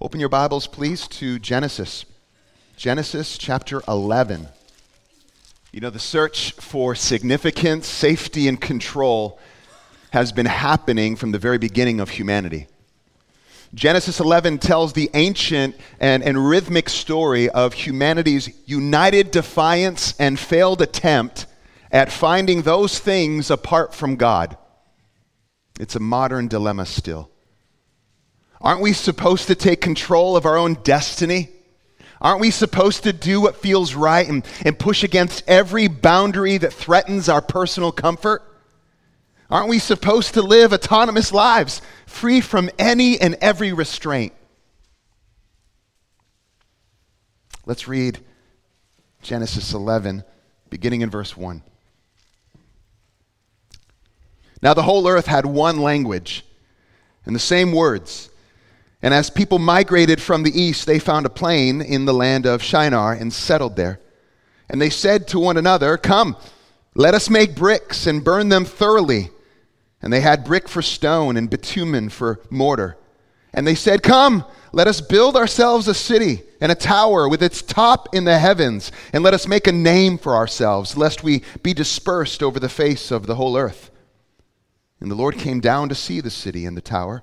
Open your Bibles, please, to Genesis. Genesis chapter 11. You know, the search for significance, safety, and control has been happening from the very beginning of humanity. Genesis 11 tells the ancient and, and rhythmic story of humanity's united defiance and failed attempt at finding those things apart from God. It's a modern dilemma still. Aren't we supposed to take control of our own destiny? Aren't we supposed to do what feels right and, and push against every boundary that threatens our personal comfort? Aren't we supposed to live autonomous lives, free from any and every restraint? Let's read Genesis 11, beginning in verse 1. Now the whole earth had one language and the same words. And as people migrated from the east, they found a plain in the land of Shinar and settled there. And they said to one another, Come, let us make bricks and burn them thoroughly. And they had brick for stone and bitumen for mortar. And they said, Come, let us build ourselves a city and a tower with its top in the heavens, and let us make a name for ourselves, lest we be dispersed over the face of the whole earth. And the Lord came down to see the city and the tower,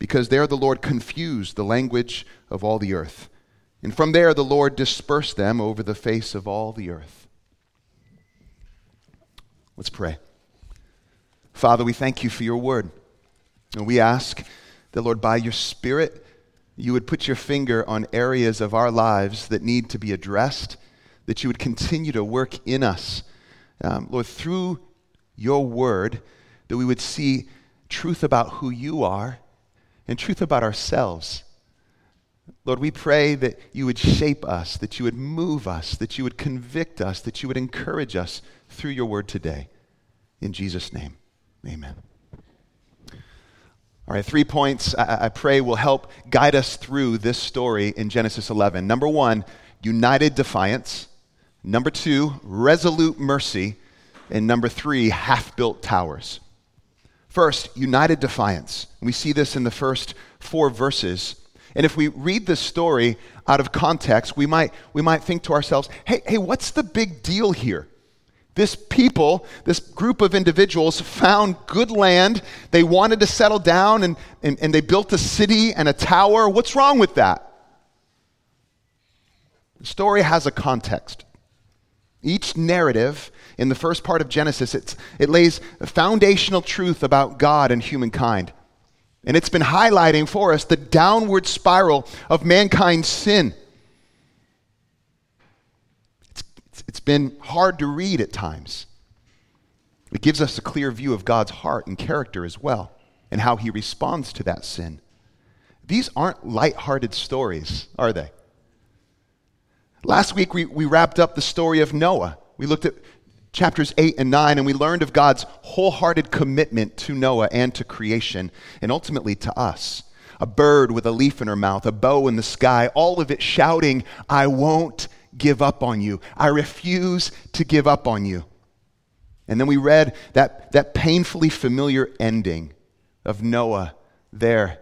because there the Lord confused the language of all the earth. And from there the Lord dispersed them over the face of all the earth. Let's pray. Father, we thank you for your word. And we ask that, Lord, by your Spirit, you would put your finger on areas of our lives that need to be addressed, that you would continue to work in us. Um, Lord, through your word, that we would see truth about who you are and truth about ourselves. Lord, we pray that you would shape us, that you would move us, that you would convict us, that you would encourage us through your word today. In Jesus' name, amen. All right, three points I, I pray will help guide us through this story in Genesis 11. Number one, united defiance. Number two, resolute mercy. And number three, half built towers. First, united defiance. We see this in the first four verses. And if we read this story out of context, we might, we might think to ourselves, hey, hey, what's the big deal here? This people, this group of individuals, found good land. They wanted to settle down and, and, and they built a city and a tower. What's wrong with that? The story has a context. Each narrative in the first part of Genesis, it lays a foundational truth about God and humankind. And it's been highlighting for us the downward spiral of mankind's sin. It's, It's been hard to read at times. It gives us a clear view of God's heart and character as well, and how he responds to that sin. These aren't light-hearted stories, are they? Last week, we, we wrapped up the story of Noah. We looked at chapters 8 and 9, and we learned of God's wholehearted commitment to Noah and to creation, and ultimately to us. A bird with a leaf in her mouth, a bow in the sky, all of it shouting, I won't give up on you. I refuse to give up on you. And then we read that, that painfully familiar ending of Noah there,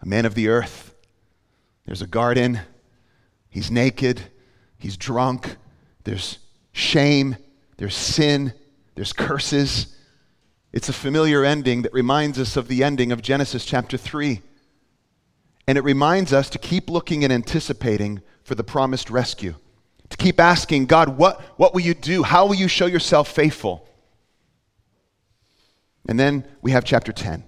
a man of the earth. There's a garden. He's naked. He's drunk. There's shame. There's sin. There's curses. It's a familiar ending that reminds us of the ending of Genesis chapter 3. And it reminds us to keep looking and anticipating for the promised rescue. To keep asking, God, what, what will you do? How will you show yourself faithful? And then we have chapter 10.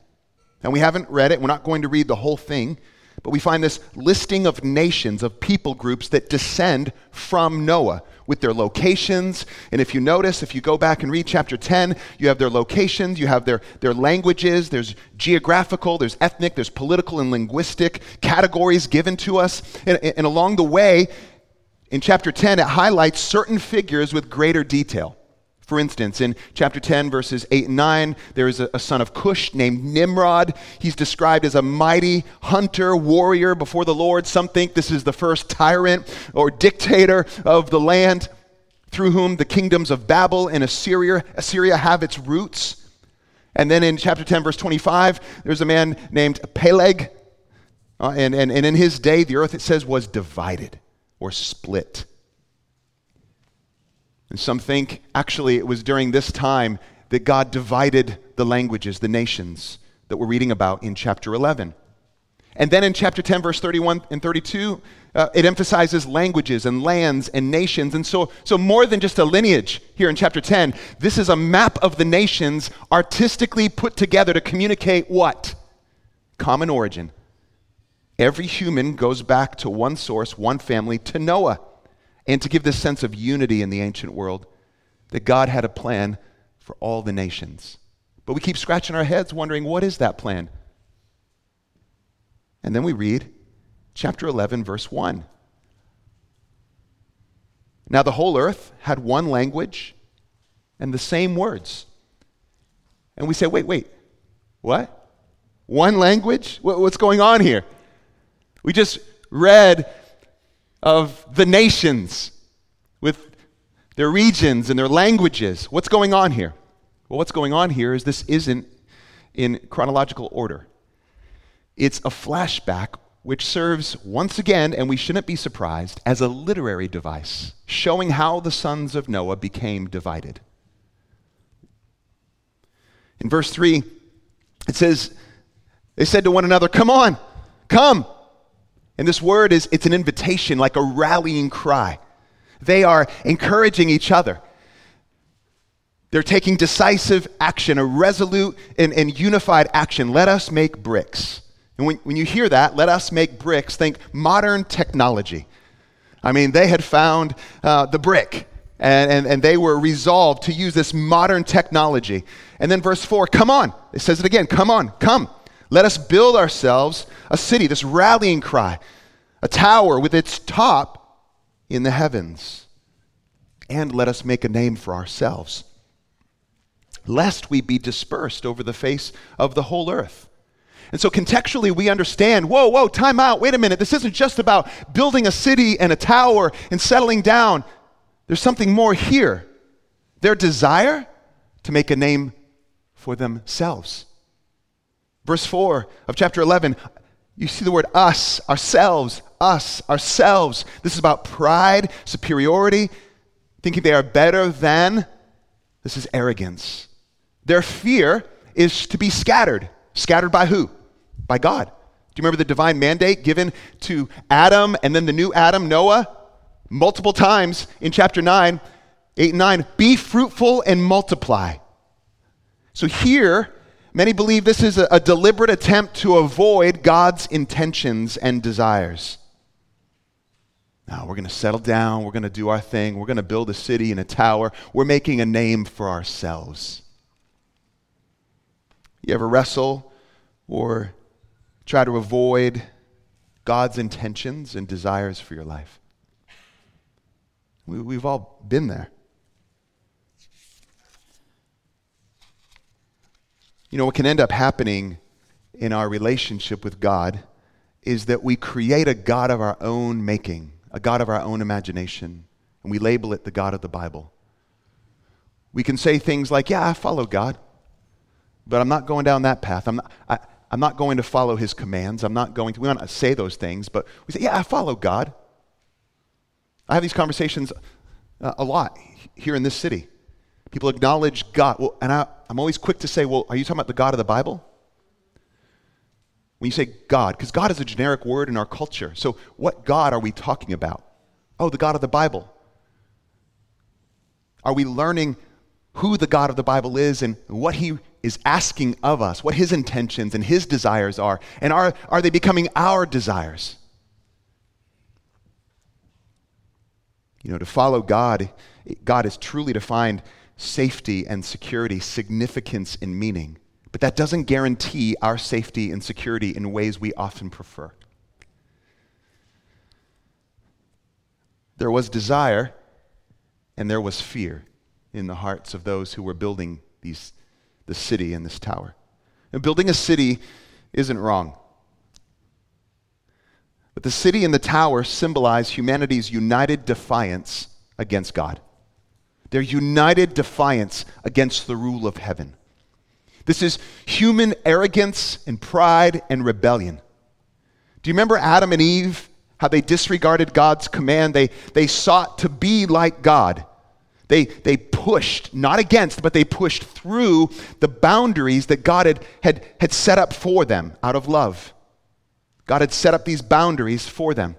And we haven't read it. We're not going to read the whole thing. But we find this listing of nations, of people groups that descend from Noah with their locations. And if you notice, if you go back and read chapter 10, you have their locations, you have their, their languages, there's geographical, there's ethnic, there's political and linguistic categories given to us. And, and along the way, in chapter 10, it highlights certain figures with greater detail. For instance, in chapter 10, verses 8 and 9, there is a, a, son of Cush named Nimrod. He's described as a mighty hunter, warrior before the Lord. Some think this is the first tyrant or dictator of the land through whom the kingdoms of Babel and Assyria, Assyria have its roots. And then in chapter 10, verse 25, there's a man named Peleg. Uh, and, and, and in his day, the earth, it says, was divided or split. And some think actually it was during this time that God divided the languages, the nations that we're reading about in chapter 11. And then in chapter 10, verse 31 and 32, uh, it emphasizes languages and lands and nations. And so, so, more than just a lineage here in chapter 10, this is a map of the nations artistically put together to communicate what? Common origin. Every human goes back to one source, one family, to Noah and to give this sense of unity in the ancient world that God had a plan for all the nations. But we keep scratching our heads wondering, what is that plan? And then we read chapter 11, verse 1. Now the whole earth had one language and the same words. And we say, wait, wait, what? One language? What's going on here? We just read of the nations with their regions and their languages. What's going on here? Well, what's going on here is this isn't in chronological order. It's a flashback which serves once again, and we shouldn't be surprised, as a literary device, showing how the sons of Noah became divided. In verse 3, it says, They said to one another, Come on, come. And this word is it's an invitation, like a rallying cry. They are encouraging each other. They're taking decisive action, a resolute and, and unified action. Let us make bricks. And when, when you hear that, let us make bricks, think modern technology. I mean, they had found uh, the brick, and, and, and they were resolved to use this modern technology. And then verse 4 come on. It says it again come on, come. Let us build ourselves a city, this rallying cry, a tower with its top in the heavens. And let us make a name for ourselves, lest we be dispersed over the face of the whole earth. And so contextually, we understand whoa, whoa, time out, wait a minute. This isn't just about building a city and a tower and settling down. There's something more here. Their desire to make a name for themselves. Verse 4 of chapter 11, you see the word us, ourselves, us, ourselves. This is about pride, superiority, thinking they are better than. This is arrogance. Their fear is to be scattered. Scattered by who? By God. Do you remember the divine mandate given to Adam and then the new Adam, Noah? Multiple times in chapter 9, 8 and 9. Be fruitful and multiply. So here, Many believe this is a, a deliberate attempt to avoid God's intentions and desires. Now, we're going to settle down. We're going to do our thing. We're going to build a city and a tower. We're making a name for ourselves. You ever wrestle or try to avoid God's intentions and desires for your life? We, have all been there. You know, what can end up happening in our relationship with God is that we create a God of our own making, a God of our own imagination, and we label it the God of the Bible. We can say things like, Yeah, I follow God, but I'm not going down that path. I'm not, I, am not going to follow his commands. I'm not going to, we don't say those things, but we say, Yeah, I follow God. I have these conversations uh, a lot here in this city. People acknowledge God. Well, and I, I'm always quick to say, well, are you talking about the God of the Bible? When you say God, because God is a generic word in our culture. So, what God are we talking about? Oh, the God of the Bible. Are we learning who the God of the Bible is and what he is asking of us, what his intentions and his desires are, and are, are they becoming our desires? You know, to follow God, God is truly to find safety and security, significance and meaning. But that doesn't guarantee our safety and security in ways we often prefer. There was desire and there was fear in the hearts of those who were building these, the city and this tower. And building a city isn't wrong. But the city and the tower symbolize humanity's united defiance against God. Their united defiance against the rule of heaven. This is human arrogance and pride and rebellion. Do you remember Adam and Eve how they disregarded God's command. They, they sought to be like God. They, they pushed, not against, but they pushed through the boundaries that God had, had, had set up for them out of love. God had set up these boundaries for them.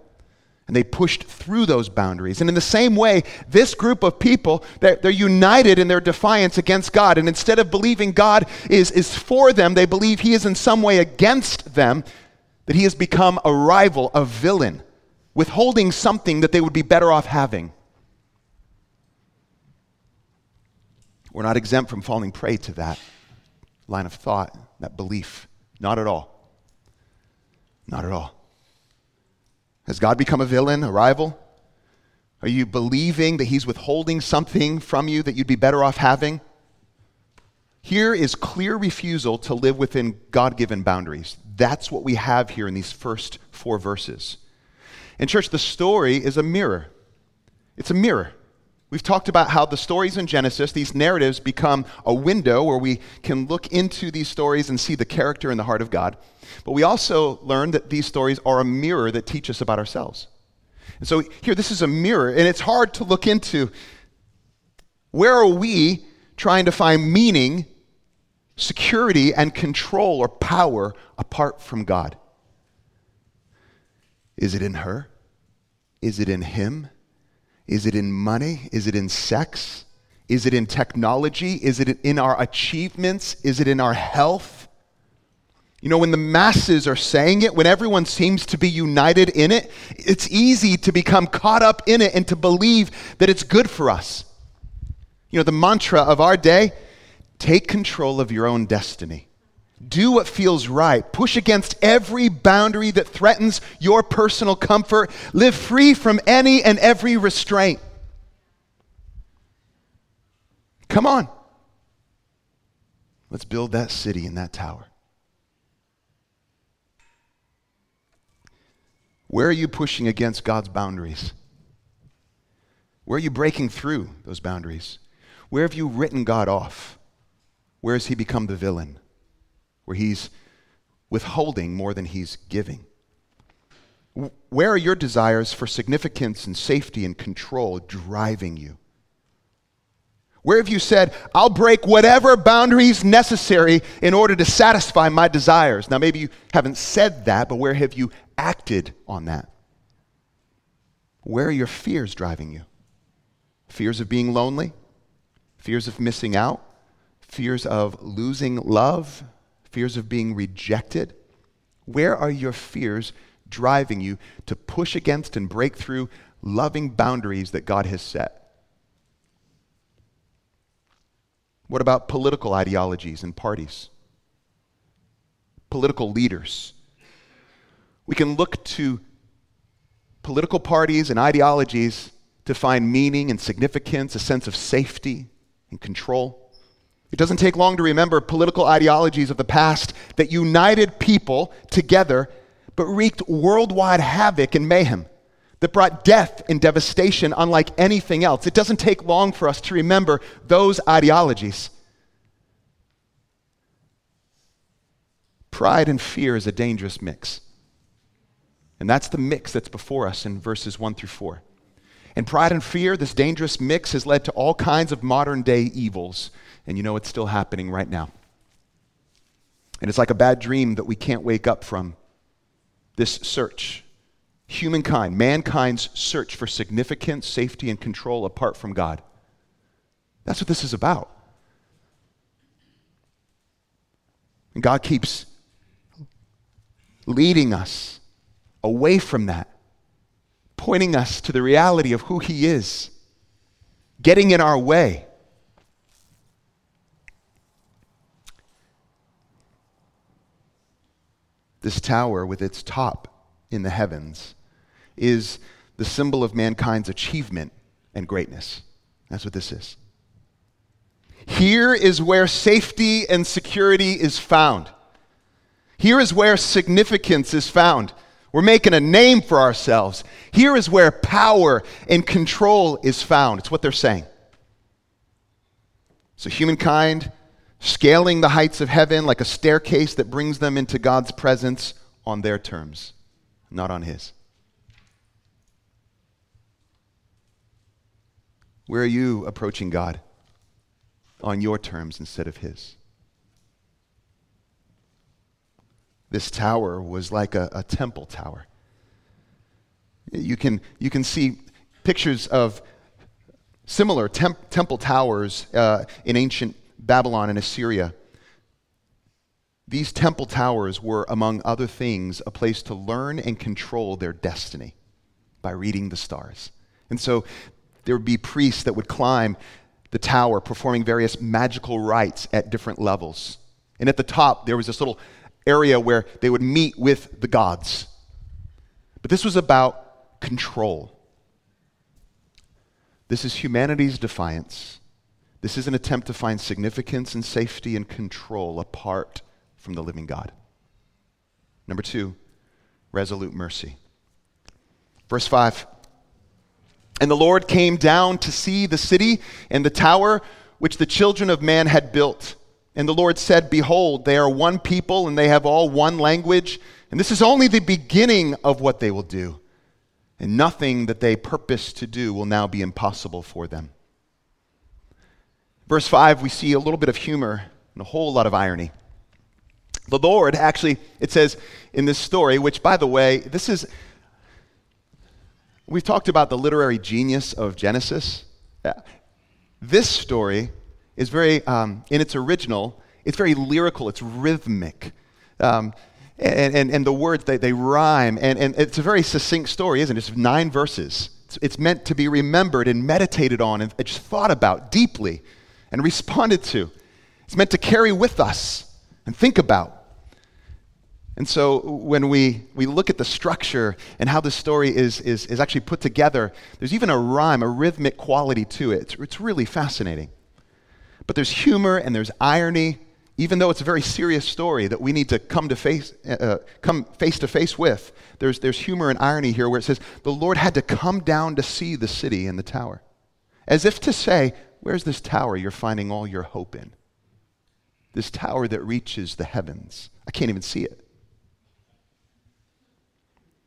And they pushed through those boundaries. And in the same way, this group of people, they're, they're, united in their defiance against God. And instead of believing God is, is for them, they believe He is in some way against them, that He has become a rival, a villain withholding something that they would be better off having. We're not exempt from falling prey to that line of thought, that belief. Not at all. Not at all. Has God become a villain, a rival? Are you believing that He's withholding something from you that you'd be better off having? Here is clear refusal to live within God given boundaries. That's what we have here in these first four verses. And, church, the story is a mirror. It's a mirror. We've talked about how the stories in Genesis, these narratives, become a window where we can look into these stories and see the character and the heart of God. But we also learned that these stories are a mirror that teach us about ourselves. And so here, this is a mirror, and it's hard to look into where are we trying to find meaning, security, and control or power apart from God? Is it in her? Is it in him? Is it in money? Is it in sex? Is it in technology? Is it in our achievements? Is it in our health? You know, when the masses are saying it, when everyone seems to be united in it, it's easy to become caught up in it and to believe that it's good for us. You know, the mantra of our day take control of your own destiny. Do what feels right. Push against every boundary that threatens your personal comfort. Live free from any and every restraint. Come on. Let's build that city and that tower. Where are you pushing against God's boundaries? Where are you breaking through those boundaries? Where have you written God off? Where has he become the villain? Where he's withholding more than he's giving? Where are your desires for significance and safety and control driving you? Where have you said, I'll break whatever boundaries necessary in order to satisfy my desires? Now, maybe you haven't said that, but where have you acted on that? Where are your fears driving you? Fears of being lonely? Fears of missing out? Fears of losing love? Fears of being rejected? Where are your fears driving you to push against and break through loving boundaries that God has set? What about political ideologies and parties? Political leaders. We can look to political parties and ideologies to find meaning and significance, a sense of safety and control. It doesn't take long to remember political ideologies of the past that united people together but wreaked worldwide havoc and mayhem, that brought death and devastation unlike anything else. It doesn't take long for us to remember those ideologies. Pride and fear is a dangerous mix. And that's the mix that's before us in verses 1 through 4. And pride and fear, this dangerous mix, has led to all kinds of modern day evils and you know it's still happening right now. And it's like a bad dream that we can't wake up from. This search, humankind, mankind's search for significance, safety, and control apart from God. That's what this is about. And God keeps leading us away from that, pointing us to the reality of who He is, getting in our way. This tower, with its top in the heavens, is the symbol of mankind's achievement and greatness. That's what this is. Here is where safety and security is found. Here is where significance is found. We're making a name for ourselves. Here is where power and control is found. It's what they're saying. So, humankind scaling the heights of heaven like a staircase that brings them into God's presence on their terms, not on His. Where are you approaching God? On your terms instead of His. This tower was like a, a temple tower. You can, you can see pictures of similar temp- temple towers uh, in ancient Babylon and Assyria. These temple towers were, among other things, a place to learn and control their destiny by reading the stars. And so there would be priests that would climb the tower performing various magical rites at different levels. And at the top, there was this little area where they would meet with the gods. But this was about control. This is humanity's defiance. This is an attempt to find significance and safety and control apart from the living God. Number two, resolute mercy. Verse 5 And the Lord came down to see the city and the tower which the children of man had built. And the Lord said, Behold, they are one people, and they have all one language. And this is only the beginning of what they will do. And nothing that they purpose to do will now be impossible for them. Verse 5, we see a little bit of humor and a whole lot of irony. The Lord, actually, it says in this story, which, by the way, this is, we've talked about the literary genius of Genesis. This story is very, um, in its original, it's very lyrical, it's rhythmic. Um, and, and, and the words, they, they rhyme. And, and it's a very succinct story, isn't it? It's nine verses. It's, it's meant to be remembered and meditated on and just thought about deeply and responded to. It's meant to carry with us and think about. And so when we, we look at the structure and how the story is, is, is actually put together, there's even a rhyme, a rhythmic quality to it. It's, it's really fascinating. But there's humor and there's irony, even though it's a very serious story that we need to come to face, uh, uh, come face to face with. There's, there's humor and irony here where it says, the Lord had to come down to see the city and the tower. As if to say, where's this tower you're finding all your hope in? This tower that reaches the heavens. I can't even see it.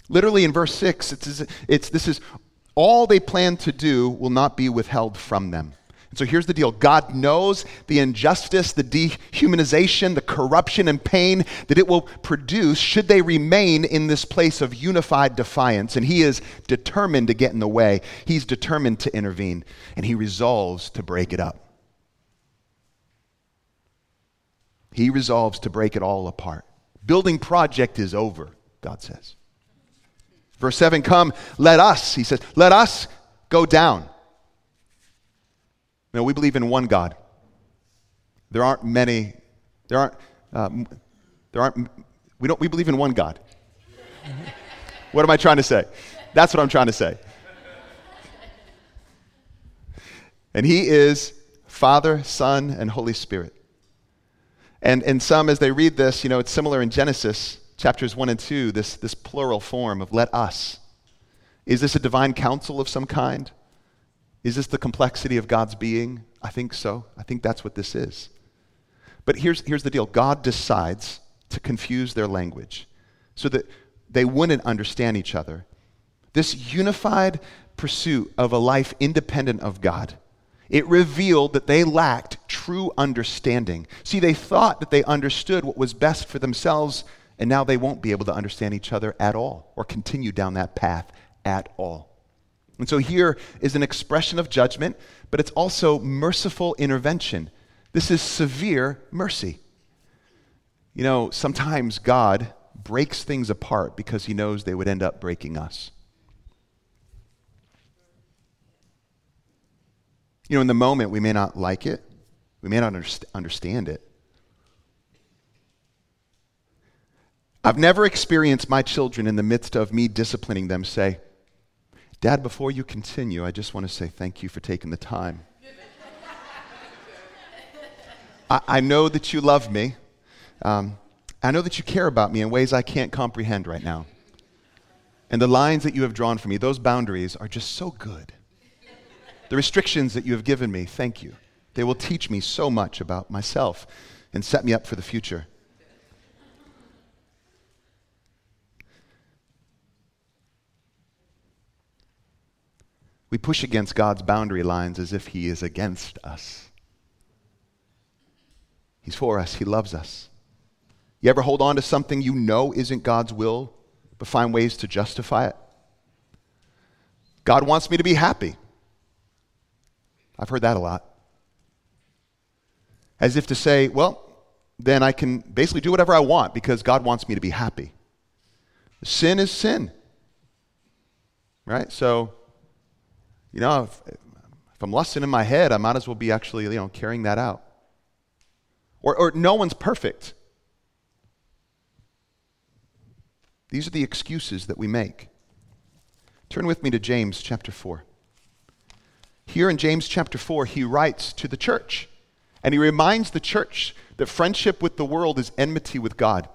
Literally in verse 6, it's, it's, this is all they plan to do will not be withheld from them. And so here's the deal God knows the injustice, the dehumanization, the corruption, and pain that it will produce should they remain in this place of unified defiance. And He is determined to get in the way, He's determined to intervene, and He resolves to break it up. He resolves to break it all apart. Building project is over, God says. Verse 7 Come, let us, he says, let us go down no, we believe in one God. There aren't many, there aren't, um, there aren't, we don't, we believe in one God. what am I trying to say? That's what I'm trying to say. And He is Father, Son, and Holy Spirit. And, and some, as they read this, you know, it's similar in Genesis chapters 1 and 2, this, this plural form of let us. Is this a divine council of some kind? Is this the complexity of God's being? I think so. I think that's what this is. But here's, here's the deal God decides to confuse their language so that they wouldn't understand each other. This unified pursuit of a life independent of God, it revealed that they lacked true understanding. See, they thought that they understood what was best for themselves, and now they won't be able to understand each other at all or continue down that path at all. And so here is an expression of judgment, but it's also merciful intervention. This is severe mercy. You know, sometimes God breaks things apart because he knows they would end up breaking us. You know, in the moment, we may not like it, we may not understand it. I've never experienced my children in the midst of me disciplining them say, Dad, before you continue, I just want to say thank you for taking the time. I, I, know that you love me. Um, I know that you care about me in ways I can't comprehend right now. And the lines that you have drawn for me, those boundaries, are just so good. The restrictions that you have given me, thank you. They will teach me so much about myself and set me up for the future. We push against God's boundary lines as if He is against us. He's for us, He loves us. You ever hold on to something you know isn't God's will, but find ways to justify it? God wants me to be happy. I've heard that a lot. As if to say, well, then I can basically do whatever I want because God wants me to be happy. Sin is sin. Right? So, you know, if, if I'm lusting in my head, I might as well be actually, you know, carrying that out. Or, or no one's perfect. These are the excuses that we make. Turn with me to James chapter 4. Here in James chapter 4, he writes to the church, and he reminds the church that friendship with the world is enmity with God.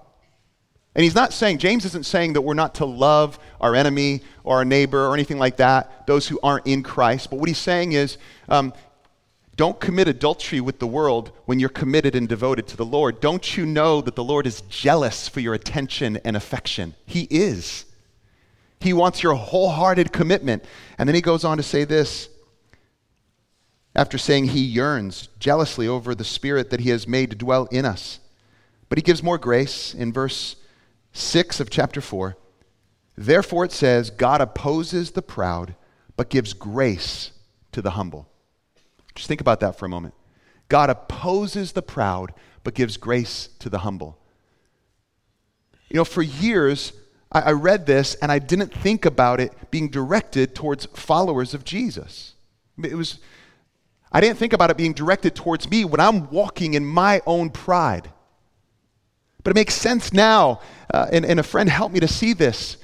And he's not saying, James isn't saying that we're not to love our enemy or our neighbor or anything like that, those who aren't in Christ. But what he's saying is, um, don't commit adultery with the world when you're committed and devoted to the Lord. Don't you know that the Lord is jealous for your attention and affection? He is. He wants your wholehearted commitment. And then he goes on to say this after saying he yearns jealously over the Spirit that he has made to dwell in us. But he gives more grace in verse 6 of chapter 4. Therefore it says, God opposes the proud, but gives grace to the humble. Just think about that for a moment. God opposes the proud, but gives grace to the humble. You know, for years, I, I read this and I didn't think about it being directed towards followers of Jesus. It was I didn't think about it being directed towards me when I'm walking in my own pride. But it makes sense now, uh, and, and a friend helped me to see this.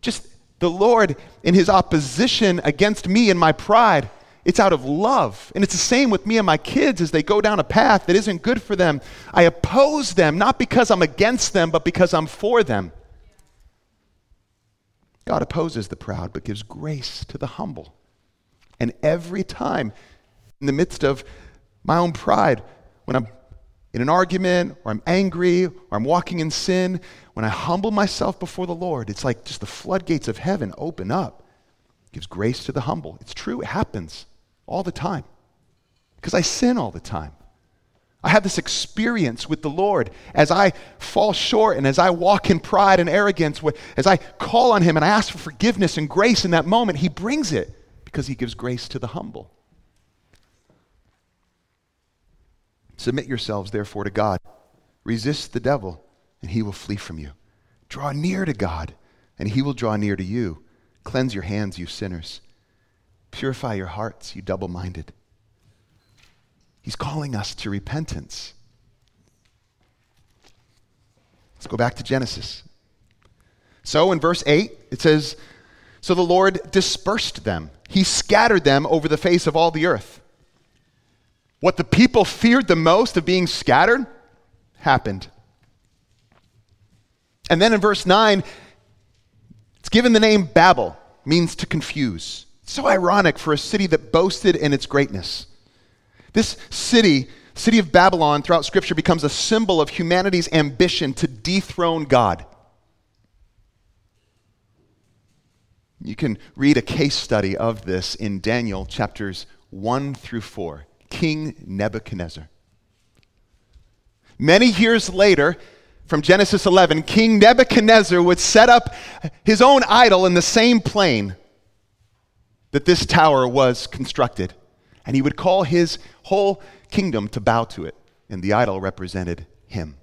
Just the Lord, in his opposition against me and my pride, it's out of love. And it's the same with me and my kids as they go down a path that isn't good for them. I oppose them, not because I'm against them, but because I'm for them. God opposes the proud, but gives grace to the humble. And every time in the midst of my own pride, when I'm in an argument or I'm angry or I'm walking in sin, when I humble myself before the Lord, it's like just the floodgates of heaven open up. It gives grace to the humble. It's true, it happens all the time because I sin all the time. I have this experience with the Lord as I fall short and as I walk in pride and arrogance, as I call on Him and I ask for forgiveness and grace in that moment, He brings it because He gives grace to the humble. Submit yourselves, therefore, to God. Resist the devil, and he will flee from you. Draw near to God, and he will draw near to you. Cleanse your hands, you sinners. Purify your hearts, you double minded. He's calling us to repentance. Let's go back to Genesis. So in verse 8, it says, So the Lord dispersed them, He scattered them over the face of all the earth. What the people feared the most of being scattered happened. And then in verse 9, it's given the name Babel, means to confuse. so ironic for a city that boasted in its greatness. This city, city of Babylon, throughout Scripture becomes a symbol of humanity's ambition to dethrone God. You can read a case study of this in Daniel chapters 1 through 4. King Nebuchadnezzar. Many years later, from Genesis 11, King Nebuchadnezzar would set up his own idol in the same plain that this tower was constructed. And he would call his whole kingdom to bow to it. And the idol represented him.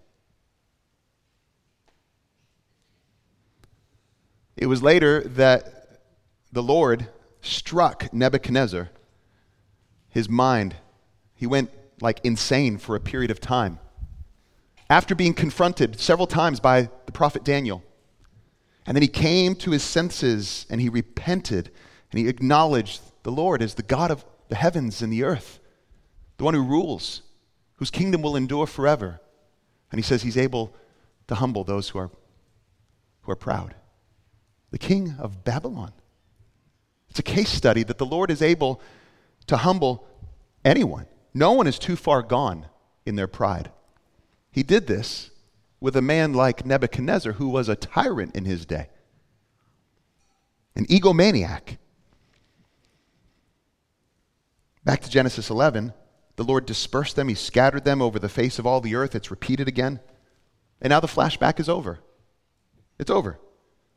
It was later that the Lord struck Nebuchadnezzar. His mind he went like insane for a period of time. After being confronted several times by the prophet Daniel, and then he came to his senses and he repented and he acknowledged the Lord as the God of the heavens and the earth, the one who rules, whose kingdom will endure forever. And he says he's able to humble those who are, who are proud. The king of Babylon. It's a case study that the Lord is able to humble anyone. No one is too far gone in their pride. He did this with a man like Nebuchadnezzar, who was a tyrant in his day, an egomaniac. Back to Genesis 11, the Lord dispersed them, He scattered them over the face of all the earth. It's repeated again. And now the flashback is over. It's over.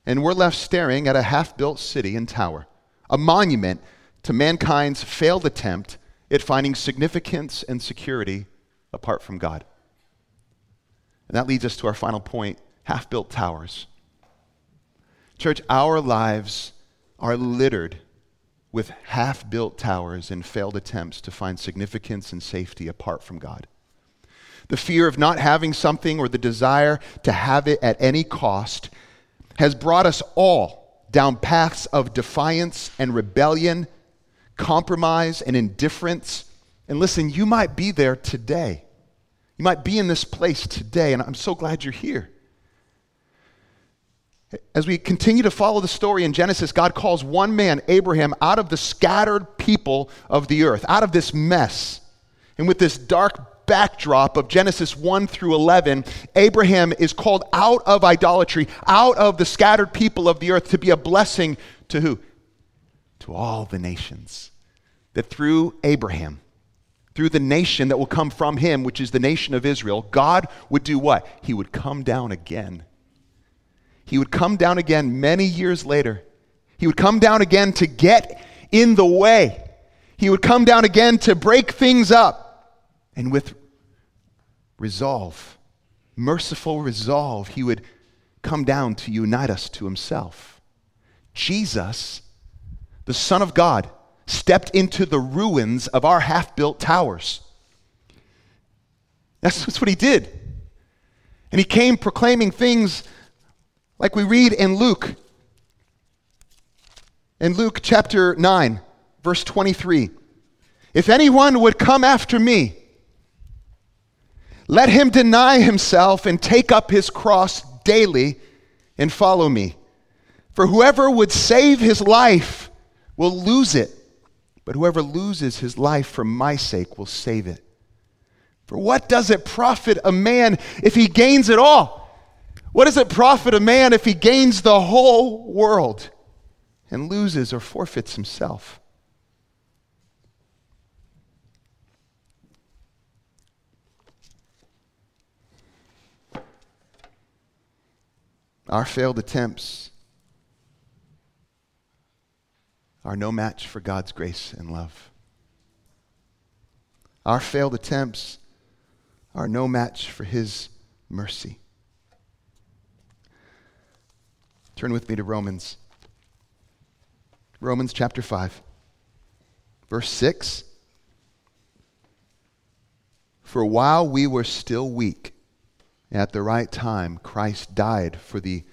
And we're left staring at a half built city and tower, a monument to mankind's failed attempt at finding significance and security apart from God. And that leads us to our final point half built towers. Church, our lives are littered with half built towers and failed attempts to find significance and safety apart from God. The fear of not having something or the desire to have it at any cost has brought us all down paths of defiance and rebellion, compromise and indifference. And listen, you might be there today. You might be in this place today, and I'm so glad you're here. As we continue to follow the story in Genesis, God calls one man, Abraham, out of the scattered people of the earth, out of this mess. And with this dark backdrop of Genesis 1 through 11, Abraham is called out of idolatry, out of the scattered people of the earth to be a blessing to who? To all the nations. That through Abraham, through the nation that will come from him, which is the nation of Israel, God would do what? He would come down again. He would come down again many years later. He would come down again to get in the way. He would come down again to break things up. And with resolve, merciful resolve, he would come down to unite us to himself. Jesus, the Son of God, stepped into the ruins of our half built towers. That's, that's what he did. And he came proclaiming things like we read in Luke. In Luke chapter 9, verse 23. If anyone would come after me, let him deny himself and take up his cross daily and follow me. For whoever would save his life will lose it but whoever loses his life for my sake will save it. For what does it profit a man if he gains it all? What does it profit a man if he gains the whole world and loses or forfeits himself? Our failed attempts are no match for God's grace and love. Our failed attempts are no match for His mercy. Turn with me to Romans. Romans chapter 5, verse 6. For while we were still weak, at the right time, Christ died for the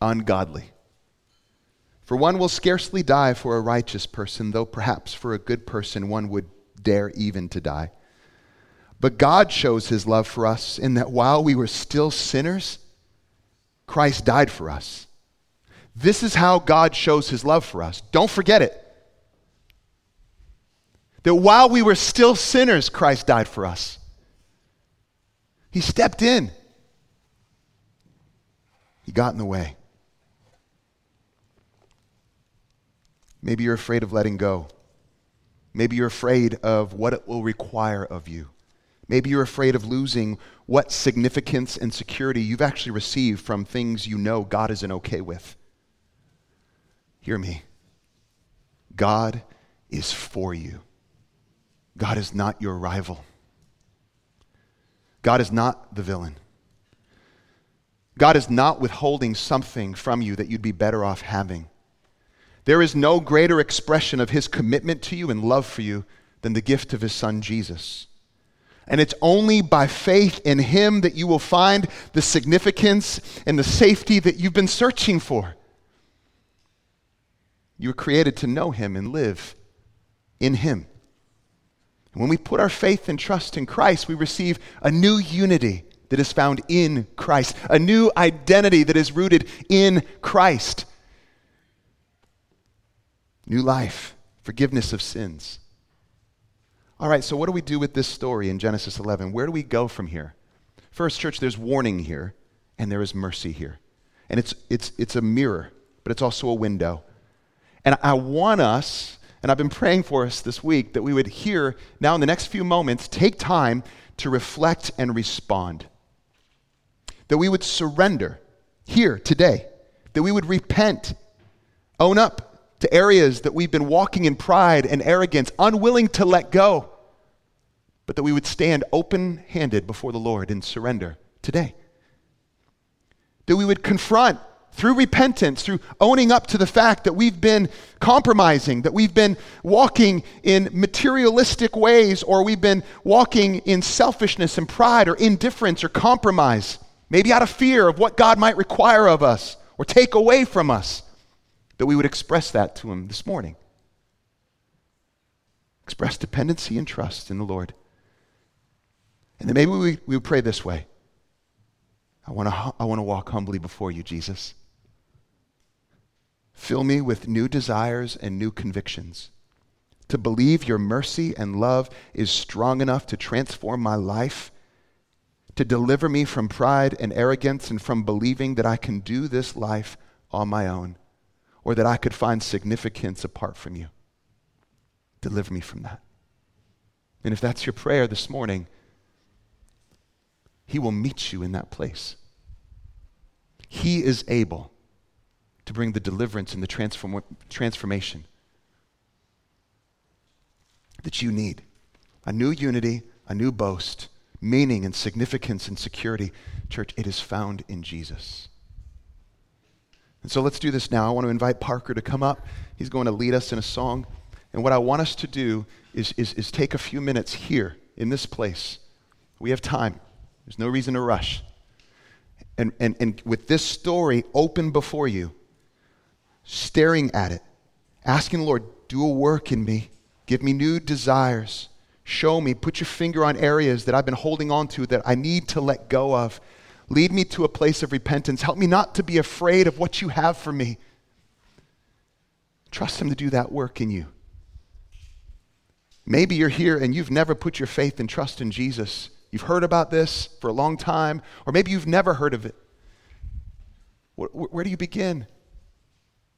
ungodly. For one will scarcely die for a righteous person, though perhaps for a good person one would dare even to die. But God shows his love for us in that while we were still sinners, Christ died for us. This is how God shows his love for us. Don't forget it. That while we were still sinners, Christ died for us. He stepped in, He got in the way. Maybe you're afraid of letting go. Maybe you're afraid of what it will require of you. Maybe you're afraid of losing what significance and security you've actually received from things you know God isn't okay with. Hear me. God is for you. God is not your rival. God is not the villain. God is not withholding something from you that you'd be better off having. There is no greater expression of his commitment to you and love for you than the gift of his son Jesus. And it's only by faith in him that you will find the significance and the safety that you've been searching for. You were created to know him and live in him. When we put our faith and trust in Christ, we receive a new unity that is found in Christ, a new identity that is rooted in Christ. New life, forgiveness of sins. All right, so what do we do with this story in Genesis 11? Where do we go from here? First, church, there's warning here, and there is mercy here. And it's, it's, it's a mirror, but it's also a window. And I want us and I've been praying for us this week that we would hear now in the next few moments, take time to reflect and respond. That we would surrender here today, that we would repent, own up to areas that we've been walking in pride and arrogance, unwilling to let go, but that we would stand open handed before the Lord and surrender today. That we would confront through repentance, through owning up to the fact that we've been compromising, that we've been walking in materialistic ways, or we've been walking in selfishness and pride, or indifference or compromise, maybe out of fear of what God might require of us or take away from us, that we would express that to Him this morning. Express dependency and trust in the Lord. And then maybe we, we would pray this way I want to I wanna walk humbly before you, Jesus. Fill me with new desires and new convictions. To believe your mercy and love is strong enough to transform my life, to deliver me from pride and arrogance and from believing that I can do this life on my own or that I could find significance apart from you. Deliver me from that. And if that's your prayer this morning, He will meet you in that place. He is able to bring the deliverance and the transform- transformation that you need. A new unity, a new boast, meaning and significance and security. Church, it is found in Jesus. And so let's do this now. I want to invite Parker to come up. He's going to lead us in a song. And what I want us to do is, is, is take a few minutes here in this place. We have time, there's no reason to rush. And, and, and with this story open before you, staring at it, asking the Lord, do a work in me, give me new desires, show me, put your finger on areas that I've been holding on to that I need to let go of. Lead me to a place of repentance. Help me not to be afraid of what you have for me. Trust Him to do that work in you. Maybe you're here and you've never put your faith and trust in Jesus. You've heard about this for a long time, or maybe you've never heard of it. Where, where do you begin?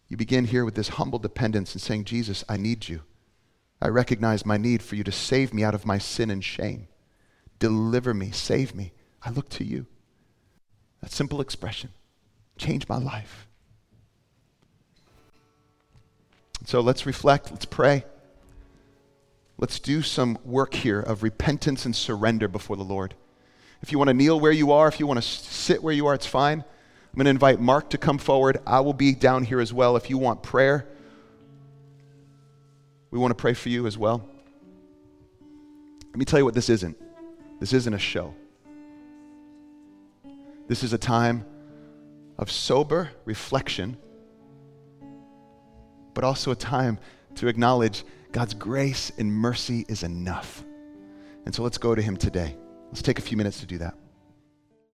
You begin here with this humble dependence and saying, Jesus, I need you. I recognize my need for you to save me out of my sin and shame. Deliver me, save me. I look to you. That simple expression change my life. So let's reflect, let's pray. Let's do some work here of repentance and surrender before the Lord. If you want to kneel where you are, if you want to sit where you are, it's fine. I'm going to invite Mark to come forward. I will be down here as well. If you want prayer, we want to pray for you as well. Let me tell you what this isn't. This isn't a show. This is a time of sober reflection, but also a time to acknowledge God's grace and mercy is enough. And so let's go to Him today. Let's take a few minutes to do that.